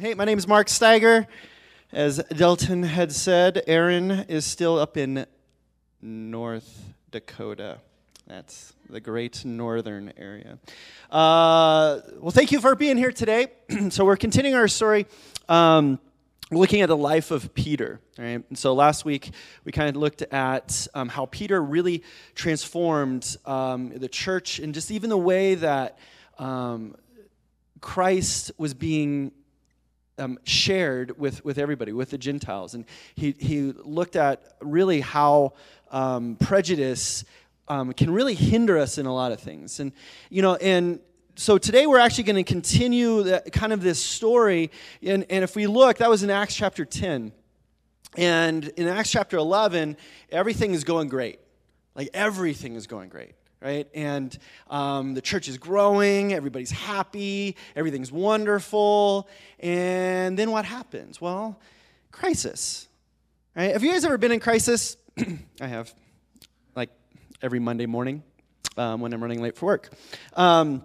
Hey, my name is Mark Steiger. As Delton had said, Aaron is still up in North Dakota. That's the great northern area. Uh, well, thank you for being here today. so, we're continuing our story. Um, looking at the life of Peter. Right? And so last week we kind of looked at um, how Peter really transformed um, the church and just even the way that um, Christ was being um, shared with, with everybody, with the Gentiles. And he, he looked at really how um, prejudice um, can really hinder us in a lot of things. And, you know, and so today we're actually going to continue kind of this story. And, and if we look, that was in Acts chapter 10. And in Acts chapter 11, everything is going great. Like everything is going great right? And um, the church is growing, everybody's happy, everything's wonderful. And then what happens? Well, crisis, right? Have you guys ever been in crisis? I have, like every Monday morning um, when I'm running late for work. Um,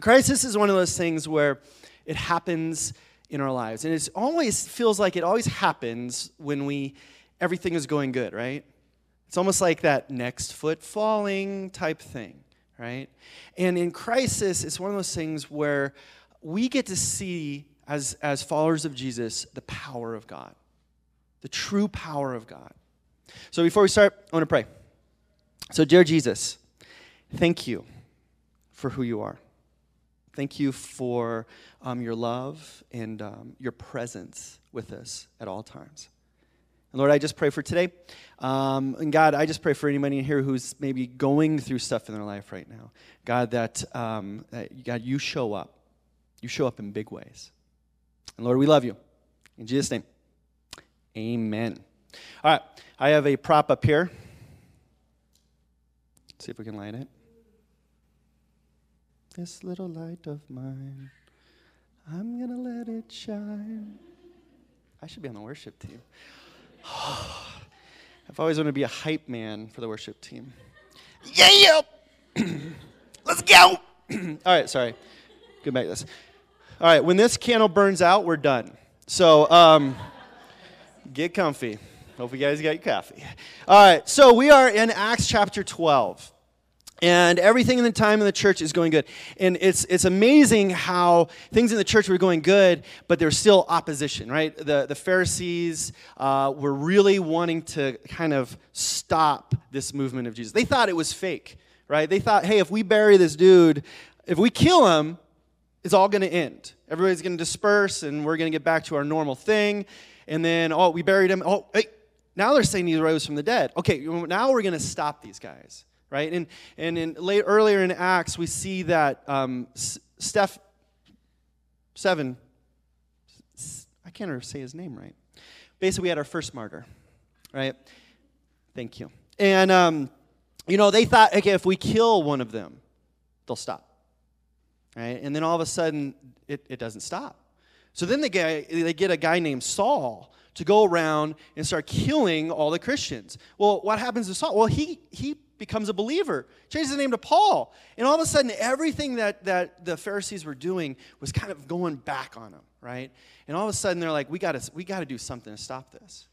crisis is one of those things where it happens in our lives. And it always feels like it always happens when we everything is going good, right? It's almost like that next foot falling type thing, right? And in crisis, it's one of those things where we get to see, as, as followers of Jesus, the power of God, the true power of God. So before we start, I want to pray. So, dear Jesus, thank you for who you are. Thank you for um, your love and um, your presence with us at all times. And Lord, I just pray for today. Um, and God, I just pray for anybody in here who's maybe going through stuff in their life right now. God, that, um, that God, you show up. You show up in big ways. And Lord, we love you. In Jesus' name, amen. All right, I have a prop up here. Let's see if we can light it. This little light of mine, I'm going to let it shine. I should be on the worship team. I've always wanted to be a hype man for the worship team. Yeah! Let's go! All right, sorry. Go back to this. All right, when this candle burns out, we're done. So, um, get comfy. Hope you guys got your coffee. All right, so we are in Acts chapter 12 and everything in the time in the church is going good. And it's, it's amazing how things in the church were going good but there's still opposition right? The, the pharisees uh, were really wanting to kind of stop this movement of jesus. They thought it was fake right? They thought hey if we bury this dude if we kill him it's all going to end. Everybody's going to disperse and we're going to get back to our normal thing. And then oh we buried him. Oh hey now they're saying he rose from the dead. Okay now we're going to stop these guys right? And, and in late, earlier in Acts, we see that um, Steph, seven, I can't ever say his name right. Basically, we had our first martyr, right? Thank you. And, um, you know, they thought, okay, if we kill one of them, they'll stop, right? And then all of a sudden, it, it doesn't stop. So then they get, they get a guy named Saul to go around and start killing all the Christians. Well, what happens to Saul? Well, he, he becomes a believer, changes his name to Paul. And all of a sudden, everything that, that the Pharisees were doing was kind of going back on them, right? And all of a sudden, they're like, we got to, we gotta do something to stop this.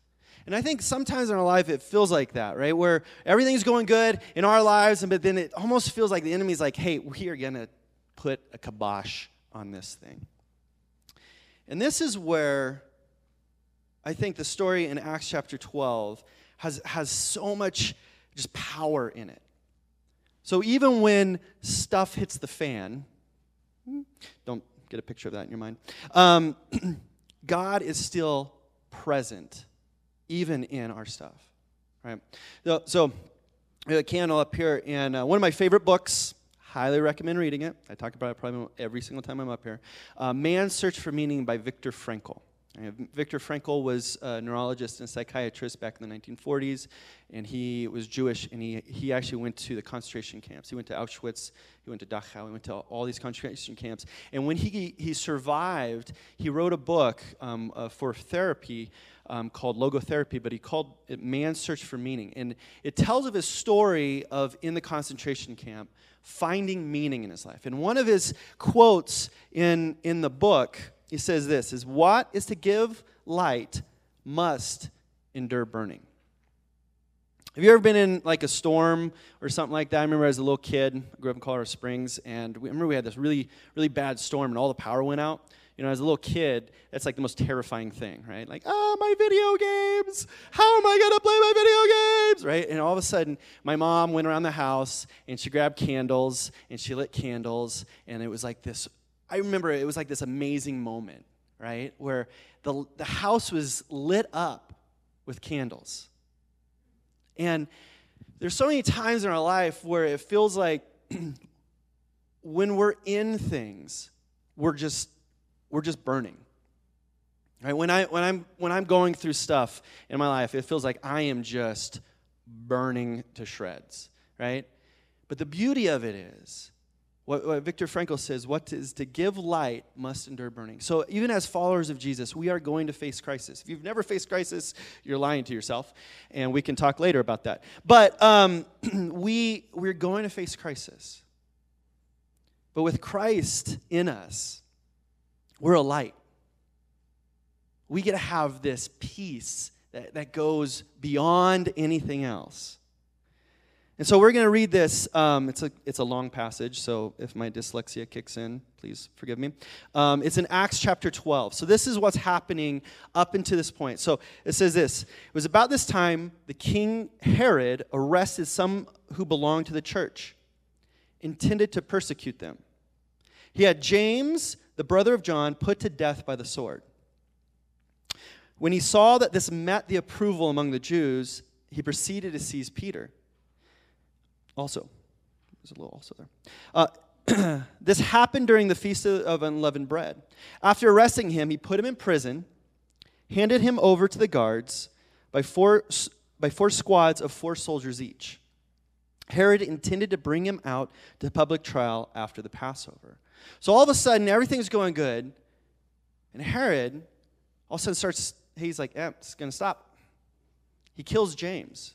And I think sometimes in our life it feels like that, right? Where everything's going good in our lives, but then it almost feels like the enemy's like, hey, we are going to put a kibosh on this thing. And this is where I think the story in Acts chapter 12 has, has so much just power in it. So even when stuff hits the fan, don't get a picture of that in your mind. Um, God is still present, even in our stuff, right? So, so a candle up here, and uh, one of my favorite books. Highly recommend reading it. I talk about it probably every single time I'm up here. Uh, Man's Search for Meaning by Viktor Frankl. Viktor Frankl was a neurologist and psychiatrist back in the 1940s, and he was Jewish, and he, he actually went to the concentration camps. He went to Auschwitz, he went to Dachau, he went to all these concentration camps. And when he, he survived, he wrote a book um, uh, for therapy um, called Logotherapy, but he called it Man's Search for Meaning. And it tells of his story of in the concentration camp finding meaning in his life. And one of his quotes in, in the book he says this is what is to give light must endure burning. Have you ever been in like a storm or something like that? I remember as a little kid, I grew up in Colorado Springs, and we remember we had this really, really bad storm, and all the power went out. You know, as a little kid, that's like the most terrifying thing, right? Like, oh, my video games. How am I going to play my video games? Right? And all of a sudden, my mom went around the house and she grabbed candles and she lit candles. And it was like this, I remember it was like this amazing moment, right? Where the, the house was lit up with candles. And there's so many times in our life where it feels like when we're in things, we're just we're just burning. Right? When, I, when, I'm, when I'm going through stuff in my life, it feels like I am just burning to shreds, right? But the beauty of it is, what, what Viktor Frankl says, what is to give light must endure burning. So even as followers of Jesus, we are going to face crisis. If you've never faced crisis, you're lying to yourself, and we can talk later about that. But um, we, we're going to face crisis. But with Christ in us, we're a light. We get to have this peace that, that goes beyond anything else. And so we're going to read this. Um, it's, a, it's a long passage, so if my dyslexia kicks in, please forgive me. Um, it's in Acts chapter 12. So this is what's happening up until this point. So it says this It was about this time the king Herod arrested some who belonged to the church, intended to persecute them. He had James the brother of John, put to death by the sword. When he saw that this met the approval among the Jews, he proceeded to seize Peter. Also, there's a little also there. Uh, this happened during the Feast of Unleavened Bread. After arresting him, he put him in prison, handed him over to the guards by four, by four squads of four soldiers each. Herod intended to bring him out to public trial after the Passover. So all of a sudden, everything's going good. And Herod all of a sudden starts, he's like, eh, it's going to stop. He kills James,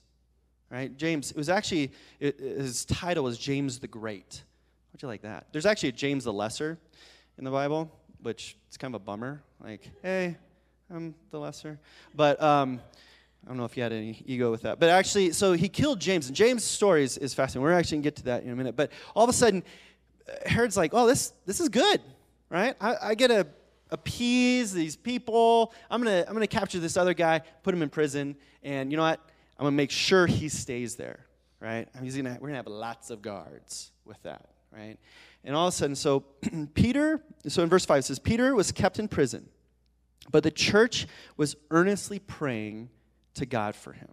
right? James, it was actually, it, his title was James the Great. How'd you like that? There's actually a James the Lesser in the Bible, which is kind of a bummer. Like, hey, I'm the lesser. But um, I don't know if you had any ego with that. But actually, so he killed James. And James' story is, is fascinating. We're actually going to get to that in a minute. But all of a sudden, Herod's like, oh, this, this is good, right? I, I get to appease these people. I'm going to I'm gonna capture this other guy, put him in prison, and you know what? I'm going to make sure he stays there, right? I we're going to have lots of guards with that, right? And all of a sudden, so Peter, so in verse 5 it says, Peter was kept in prison, but the church was earnestly praying to God for him.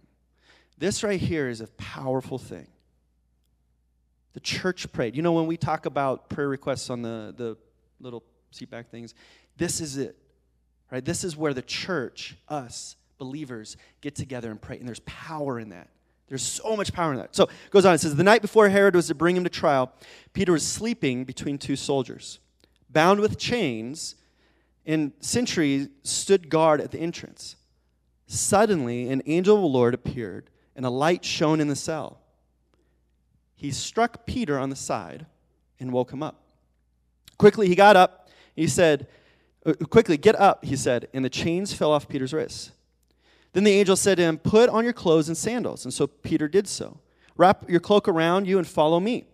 This right here is a powerful thing. The church prayed. You know, when we talk about prayer requests on the, the little seatback things, this is it, right? This is where the church, us, believers, get together and pray. And there's power in that. There's so much power in that. So it goes on. It says, The night before Herod was to bring him to trial, Peter was sleeping between two soldiers, bound with chains, and sentries stood guard at the entrance. Suddenly, an angel of the Lord appeared, and a light shone in the cell he struck Peter on the side and woke him up. Quickly, he got up. He said, uh, Quickly, get up, he said, and the chains fell off Peter's wrists. Then the angel said to him, Put on your clothes and sandals. And so Peter did so. Wrap your cloak around you and follow me.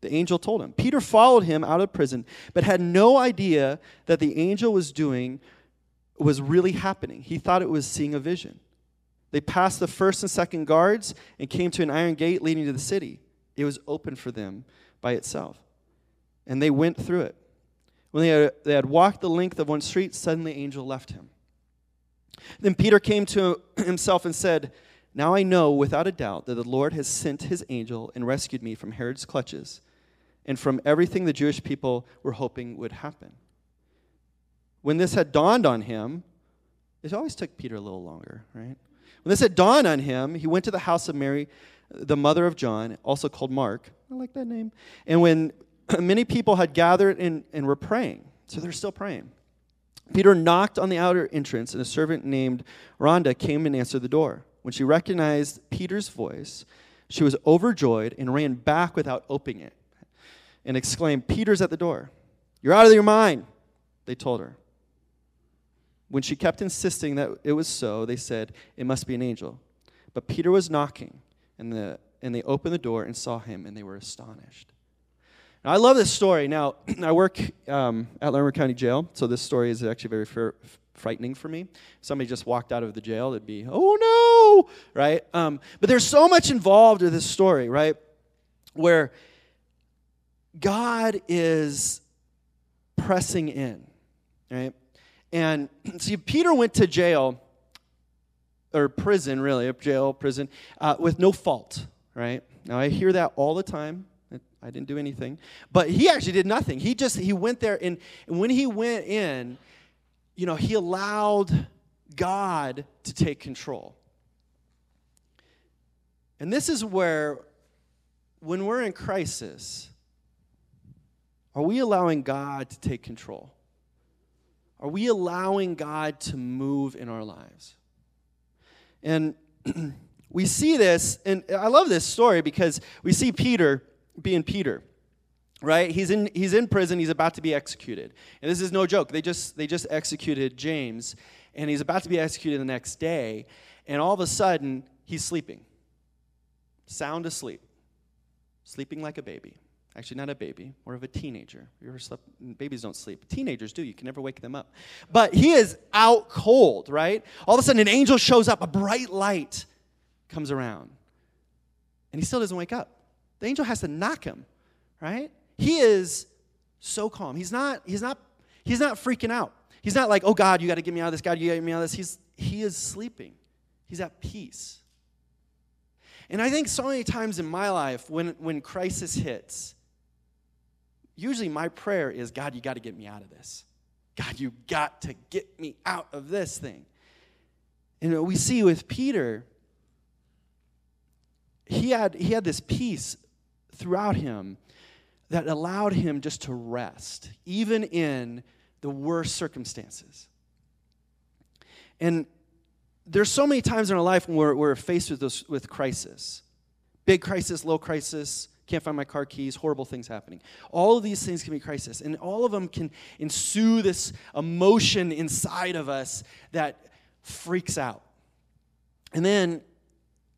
The angel told him. Peter followed him out of prison, but had no idea that the angel was doing was really happening. He thought it was seeing a vision. They passed the first and second guards and came to an iron gate leading to the city. It was open for them by itself. And they went through it. When they had, they had walked the length of one street, suddenly the angel left him. Then Peter came to himself and said, Now I know without a doubt that the Lord has sent his angel and rescued me from Herod's clutches and from everything the Jewish people were hoping would happen. When this had dawned on him, it always took Peter a little longer, right? When this had dawned on him, he went to the house of Mary the mother of John, also called Mark. I like that name. And when many people had gathered and, and were praying, so they're still praying, Peter knocked on the outer entrance, and a servant named Rhonda came and answered the door. When she recognized Peter's voice, she was overjoyed and ran back without opening it and exclaimed, Peter's at the door. You're out of your mind, they told her. When she kept insisting that it was so, they said, It must be an angel. But Peter was knocking, and, the, and they opened the door and saw him, and they were astonished. Now, I love this story. Now, I work um, at Larimer County Jail, so this story is actually very fr- frightening for me. Somebody just walked out of the jail, it'd be, oh no, right? Um, but there's so much involved with this story, right? Where God is pressing in, right? And see, Peter went to jail, or prison, really, jail, prison, uh, with no fault, right? Now, I hear that all the time. I didn't do anything. But he actually did nothing. He just, he went there, and, and when he went in, you know, he allowed God to take control. And this is where, when we're in crisis, are we allowing God to take control? Are we allowing God to move in our lives? And we see this, and I love this story because we see Peter being Peter right he's in he's in prison he's about to be executed and this is no joke they just they just executed james and he's about to be executed the next day and all of a sudden he's sleeping sound asleep sleeping like a baby Actually, not a baby, more of a teenager. You ever slept? Babies don't sleep. Teenagers do. You can never wake them up. But he is out cold, right? All of a sudden, an angel shows up, a bright light comes around, and he still doesn't wake up. The angel has to knock him, right? He is so calm. He's not, he's not, he's not freaking out. He's not like, oh God, you got to get me out of this. God, you got to get me out of this. He's, he is sleeping. He's at peace. And I think so many times in my life, when, when crisis hits, usually my prayer is, God, you got to get me out of this. God, you got to get me out of this thing. And we see with Peter, he had, he had this peace throughout him that allowed him just to rest, even in the worst circumstances. And there's so many times in our life when we're, we're faced with, this, with crisis big crisis, low crisis, can't find my car keys, horrible things happening. All of these things can be crisis, and all of them can ensue this emotion inside of us that freaks out. And then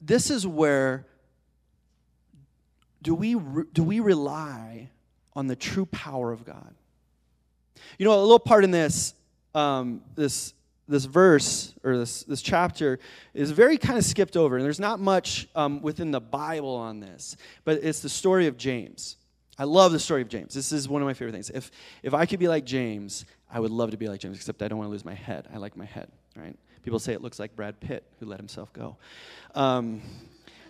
this is where do we, do we rely on the true power of God? You know, a little part in this, um, this this verse or this, this chapter is very kind of skipped over, and there's not much um, within the Bible on this, but it's the story of James. I love the story of James. This is one of my favorite things. If, if I could be like James, I would love to be like James, except I don't want to lose my head. I like my head, right? People say it looks like Brad Pitt, who let himself go. Um,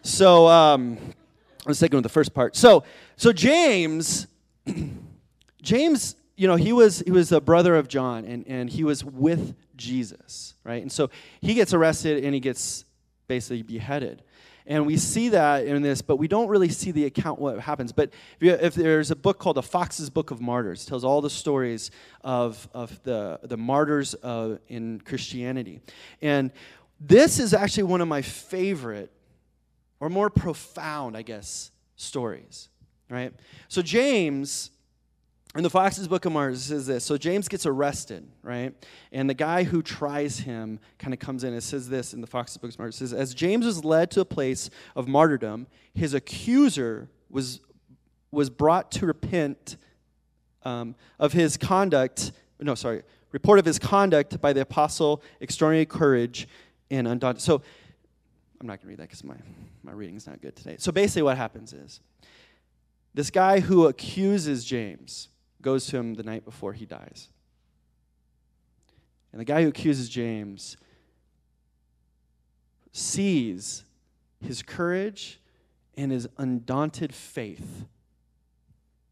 so um, let's take on the first part. So, so James, James, you know, he was he was the brother of John, and, and he was with Jesus, right? And so he gets arrested and he gets basically beheaded. And we see that in this, but we don't really see the account what happens. But if, you, if, there's a book called The Foxe's Book of Martyrs, tells all the stories of, of the, the martyrs uh, in Christianity. And this is actually one of my favorite, or more profound, I guess, stories, right? So James in the Foxe's Book of Martyrs, says this. So James gets arrested, right? And the guy who tries him kind of comes in and says this in the Foxe's Book of Martyrs. says, As James was led to a place of martyrdom, his accuser was, was brought to repent um, of his conduct. No, sorry. Report of his conduct by the apostle, extraordinary courage, and undaunted. So I'm not going to read that because my, my reading is not good today. So basically, what happens is this guy who accuses James goes to him the night before he dies. And the guy who accuses James sees his courage and his undaunted faith.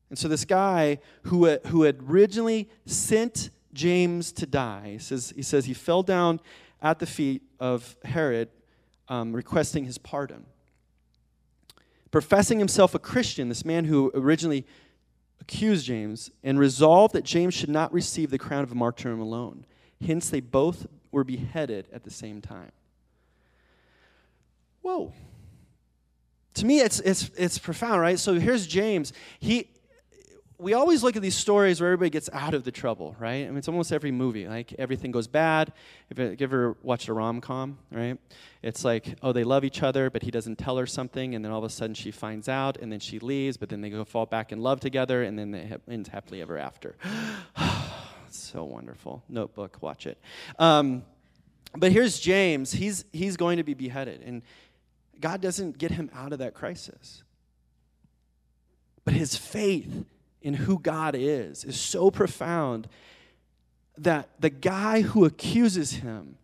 And so, this guy who, who had originally sent James to die, says, he says he fell down at the feet of Herod, um, requesting his pardon. Professing himself a Christian, this man who originally accused James and resolved that James should not receive the crown of martyrdom alone. Hence, they both were beheaded at the same time. Whoa. To me, it's, it's, it's profound, right? So here's James. He, we always look at these stories where everybody gets out of the trouble, right? I mean, it's almost every movie. Like everything goes bad. If you ever watched a rom com, right? It's like, oh, they love each other, but he doesn't tell her something, and then all of a sudden she finds out, and then she leaves, but then they go fall back in love together, and then they end happily ever after. so wonderful. Notebook, watch it. Um, but here's James. He's he's going to be beheaded, and God doesn't get him out of that crisis. But his faith in who God is is so profound that the guy who accuses him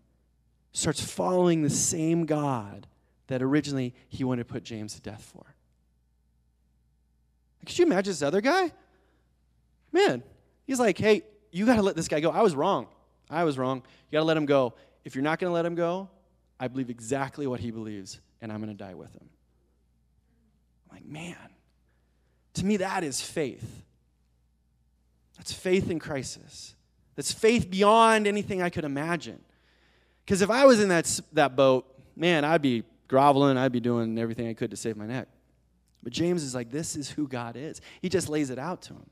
starts following the same God that originally he wanted to put James to death for. Could you imagine this other guy? Man, he's like, hey, you got to let this guy go. I was wrong. I was wrong. You got to let him go. If you're not going to let him go, I believe exactly what he believes, and I'm going to die with him. I'm like, man, to me, that is faith. That's faith in crisis. That's faith beyond anything I could imagine. Because if I was in that, that boat, man, I'd be groveling, I'd be doing everything I could to save my neck. But James is like, this is who God is. He just lays it out to him.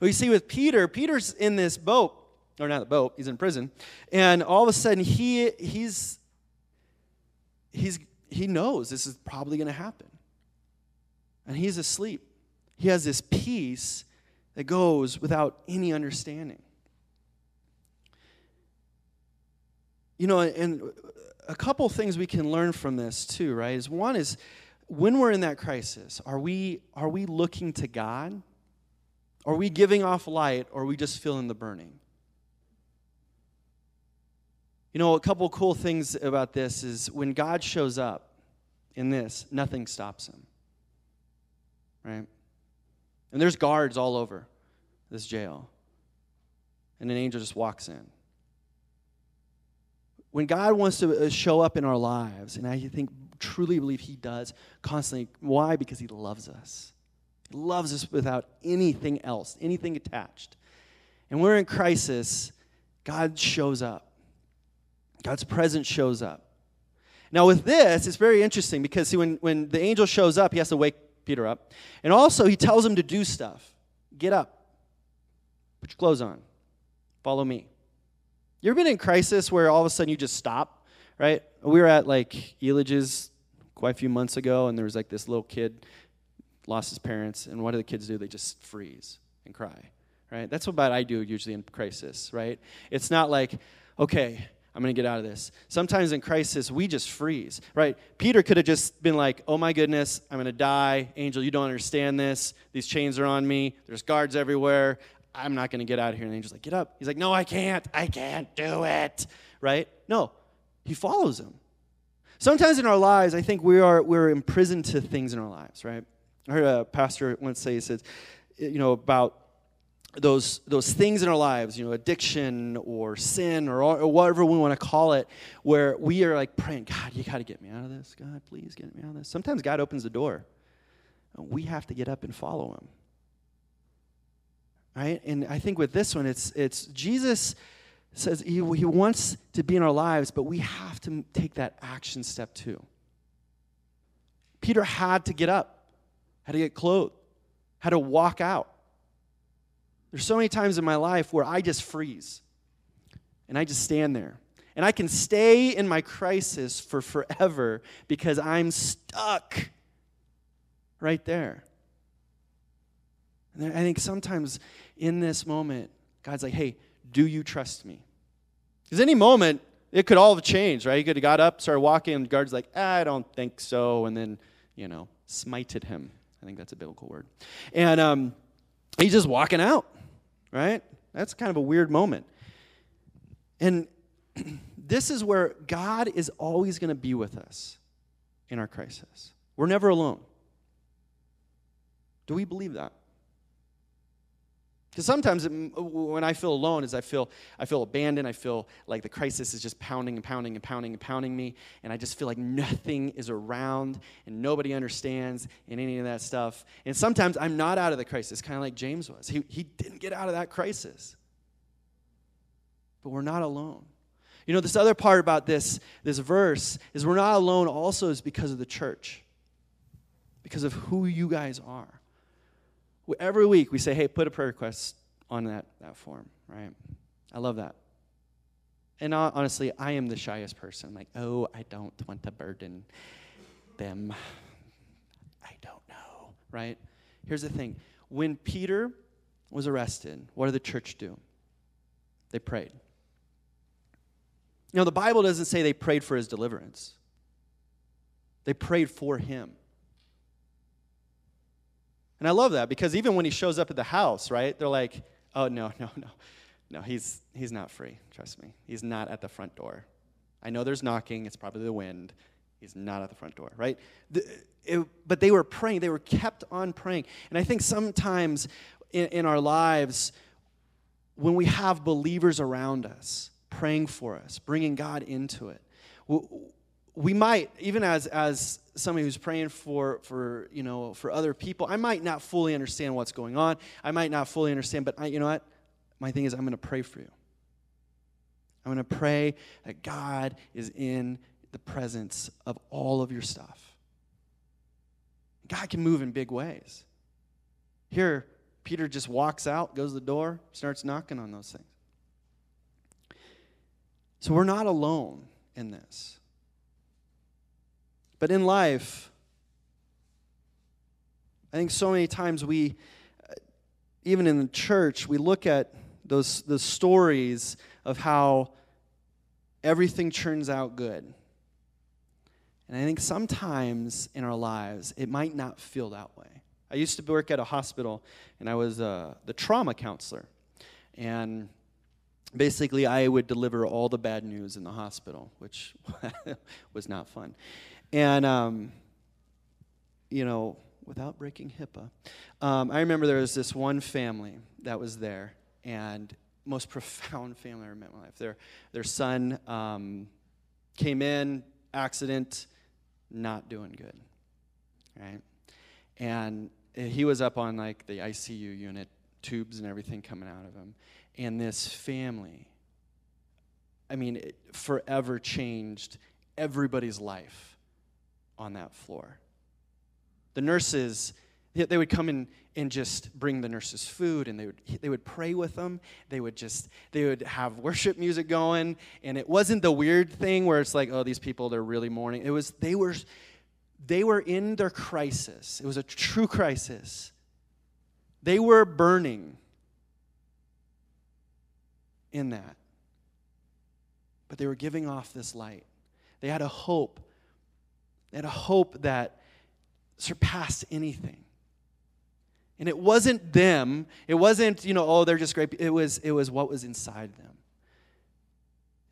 You see, with Peter, Peter's in this boat, or not the boat, he's in prison, and all of a sudden he he's he's he knows this is probably going to happen and he's asleep. He has this peace that goes without any understanding. You know, and a couple things we can learn from this too, right? Is one is when we're in that crisis, are we are we looking to God? Are we giving off light or are we just feeling the burning? You know, a couple cool things about this is when God shows up in this, nothing stops him right? And there's guards all over this jail. And an angel just walks in. When God wants to uh, show up in our lives, and I think truly believe He does constantly. Why? Because He loves us. He loves us without anything else, anything attached. And we're in crisis, God shows up. God's presence shows up. Now, with this, it's very interesting because, see, when, when the angel shows up, he has to wake Peter up. And also, he tells him to do stuff. Get up, put your clothes on, follow me. You ever been in crisis where all of a sudden you just stop, right? We were at like Elages quite a few months ago, and there was like this little kid lost his parents, and what do the kids do? They just freeze and cry, right? That's what about I do usually in crisis, right? It's not like, okay, I'm going to get out of this. Sometimes in crisis, we just freeze, right? Peter could have just been like, oh my goodness, I'm going to die. Angel, you don't understand this. These chains are on me. There's guards everywhere. I'm not going to get out of here. And the angel's like, get up. He's like, no, I can't. I can't do it, right? No, he follows him. Sometimes in our lives, I think we are, we're imprisoned to things in our lives, right? I heard a pastor once say, he said, you know, about those, those things in our lives, you know, addiction or sin or, or whatever we want to call it, where we are like praying, God, you got to get me out of this. God, please get me out of this. Sometimes God opens the door. And we have to get up and follow him. Right? And I think with this one, it's, it's Jesus says he, he wants to be in our lives, but we have to take that action step too. Peter had to get up, had to get clothed, had to walk out. There's so many times in my life where I just freeze and I just stand there. And I can stay in my crisis for forever because I'm stuck right there. And I think sometimes in this moment, God's like, hey, do you trust me? Because any moment, it could all have changed, right? He could have got up, started walking, and the guard's like, I don't think so. And then, you know, smited him. I think that's a biblical word. And um, he's just walking out right? That's kind of a weird moment. And this is where God is always going to be with us in our crisis. We're never alone. Do we believe that? Because sometimes it, when I feel alone, is I feel I feel abandoned. I feel like the crisis is just pounding and pounding and pounding and pounding me, and I just feel like nothing is around and nobody understands and any of that stuff. And sometimes I'm not out of the crisis, kind of like James was. He he didn't get out of that crisis, but we're not alone. You know, this other part about this this verse is we're not alone. Also, is because of the church, because of who you guys are. Every week we say, hey, put a prayer request on that, that form, right? I love that. And honestly, I am the shyest person. like, oh, I don't want to burden them. I don't know, right? Here's the thing when Peter was arrested, what did the church do? They prayed. You know, the Bible doesn't say they prayed for his deliverance, they prayed for him. And I love that because even when he shows up at the house, right, they're like, oh, no, no, no. No, he's, he's not free. Trust me. He's not at the front door. I know there's knocking. It's probably the wind. He's not at the front door, right? The, it, but they were praying. They were kept on praying. And I think sometimes in, in our lives, when we have believers around us praying for us, bringing God into it, we, might, even as, as somebody who's praying for, for, you know, for other people, I might not fully understand what's going on. I might not fully understand, but I, you know what? My thing is, I'm going to pray for you. I'm going to pray that God is in the presence of all of your stuff. God can move in big ways. Here, Peter just walks out, goes to the door, starts knocking on those things. So we're not alone in this. But in life, I think so many times we, even in the church, we look at those, those stories of how everything turns out good. And I think sometimes in our lives, it might not feel that way. I used to work at a hospital, and I was uh, the trauma counselor. And basically, I would deliver all the bad news in the hospital, which was not fun. And, um, you know, without breaking HIPAA, um, I remember there was this one family that was there, and most profound family I ever met in my life. Their, their son um, came in, accident, not doing good, right? And he was up on like the ICU unit, tubes and everything coming out of him. And this family, I mean, it forever changed everybody's life on that floor. The nurses, they would come in and just bring the nurses food and they would they would pray with them. They would just they would have worship music going. And it wasn't the weird thing where it's like oh these people they're really mourning. It was they were they were in their crisis. It was a true crisis. They were burning in that. But they were giving off this light. They had a hope had a hope that surpassed anything and it wasn't them. It wasn't, you know, oh, they're just great. It was, it was what was inside them.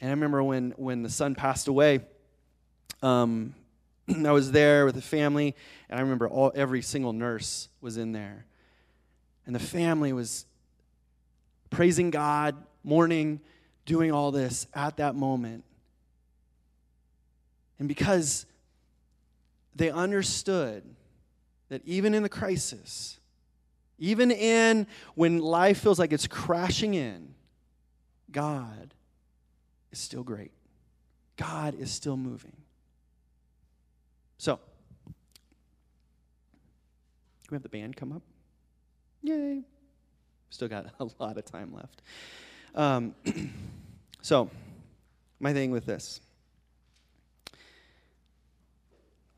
And I remember when, when the son passed away, um, I was there with the family, and I remember all, every single nurse was in there. And the family was praising God, mourning, doing all this at that moment. And because they understood that even in the crisis, even in when life feels like it's crashing in, God is still great. God is still moving. So, can we have the band come up? Yay. Still got a lot of time left. Um, so, my thing with this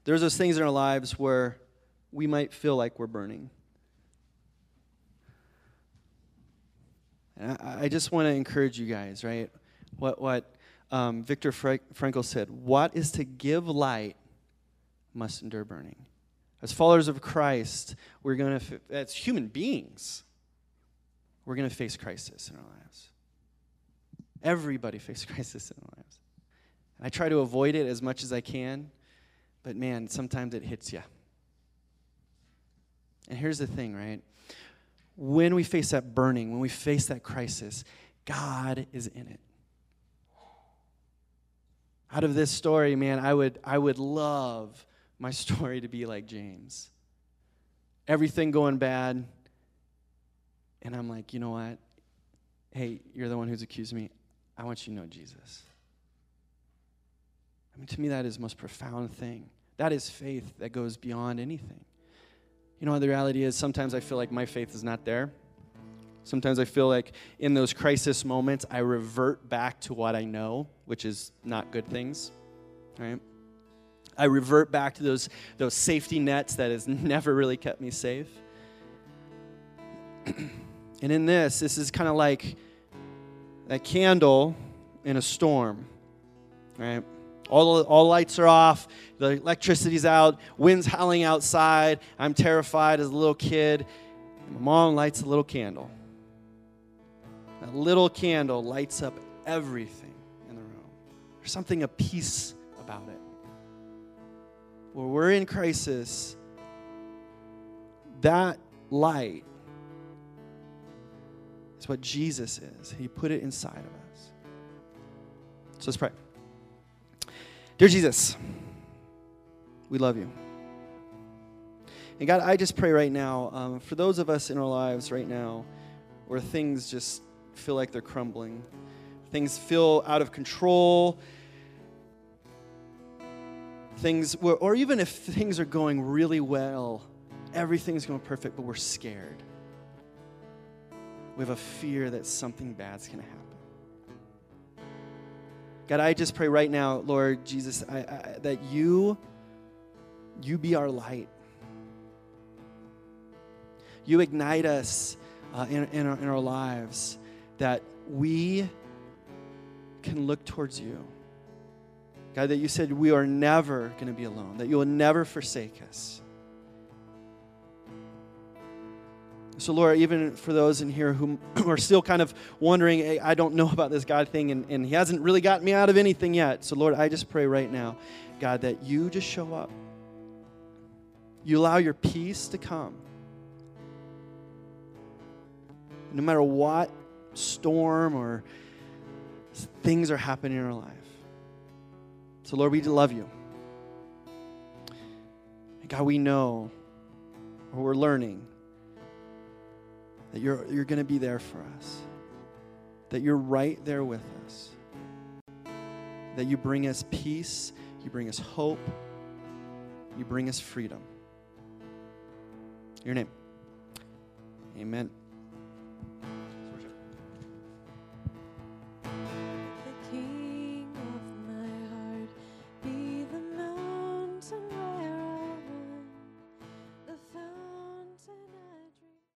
there's those things in our lives where we might feel like we're burning. And I, I just want to encourage you guys, right? What, what um, Viktor Frankl said what is to give light must endure burning. As followers of Christ, we're going to, as human beings, we're going to face crisis in our lives. Everybody faces crisis in their lives. And I try to avoid it as much as I can, but man, sometimes it hits you. And here's the thing, right? when we face that burning, when we face that crisis, God is in it. Out of this story, man, I would, I would love my story to be like James. Everything going bad, and I'm like, you know what? Hey, you're the one who's accused me. I want you to know Jesus. I mean, to me, that is the most profound thing. That is faith that goes beyond anything. You know, the reality is sometimes I feel like my faith is not there. Sometimes I feel like in those crisis moments, I revert back to what I know, which is not good things, right? I revert back to those, those safety nets that has never really kept me safe. and in this, this is kind of like that candle in a storm, right? All, all lights are off, the electricity's out, wind's howling outside. I'm terrified as a little kid. my mom lights a little candle. That little candle lights up everything in the room. There's something of peace about it. Where we're in crisis, that light is what Jesus is. He put it inside of us. So let's pray. Dear Jesus, we love you. And God, I just pray right now um, for those of us in our lives right now where things just feel like they're crumbling, things feel out of control, things, or even if things are going really well, everything's going perfect, but we're scared. We have a fear that something bad's going to happen. God, I just pray right now, Lord Jesus, I, I, that you, you be our light. You ignite us uh, in, in, our, in our lives that we can look towards you. God, that you said we are never going to be alone, that you will never forsake us. So, Lord, even for those in here who are still kind of wondering, hey, I don't know about this God thing, and, and He hasn't really gotten me out of anything yet. So, Lord, I just pray right now, God, that you just show up. You allow your peace to come. No matter what storm or things are happening in our life. So, Lord, we love you. God, we know, or we're learning, that you're, you're going to be there for us, that you're right there with us, that you bring us peace, you bring us hope, you bring us freedom. Your name. Amen.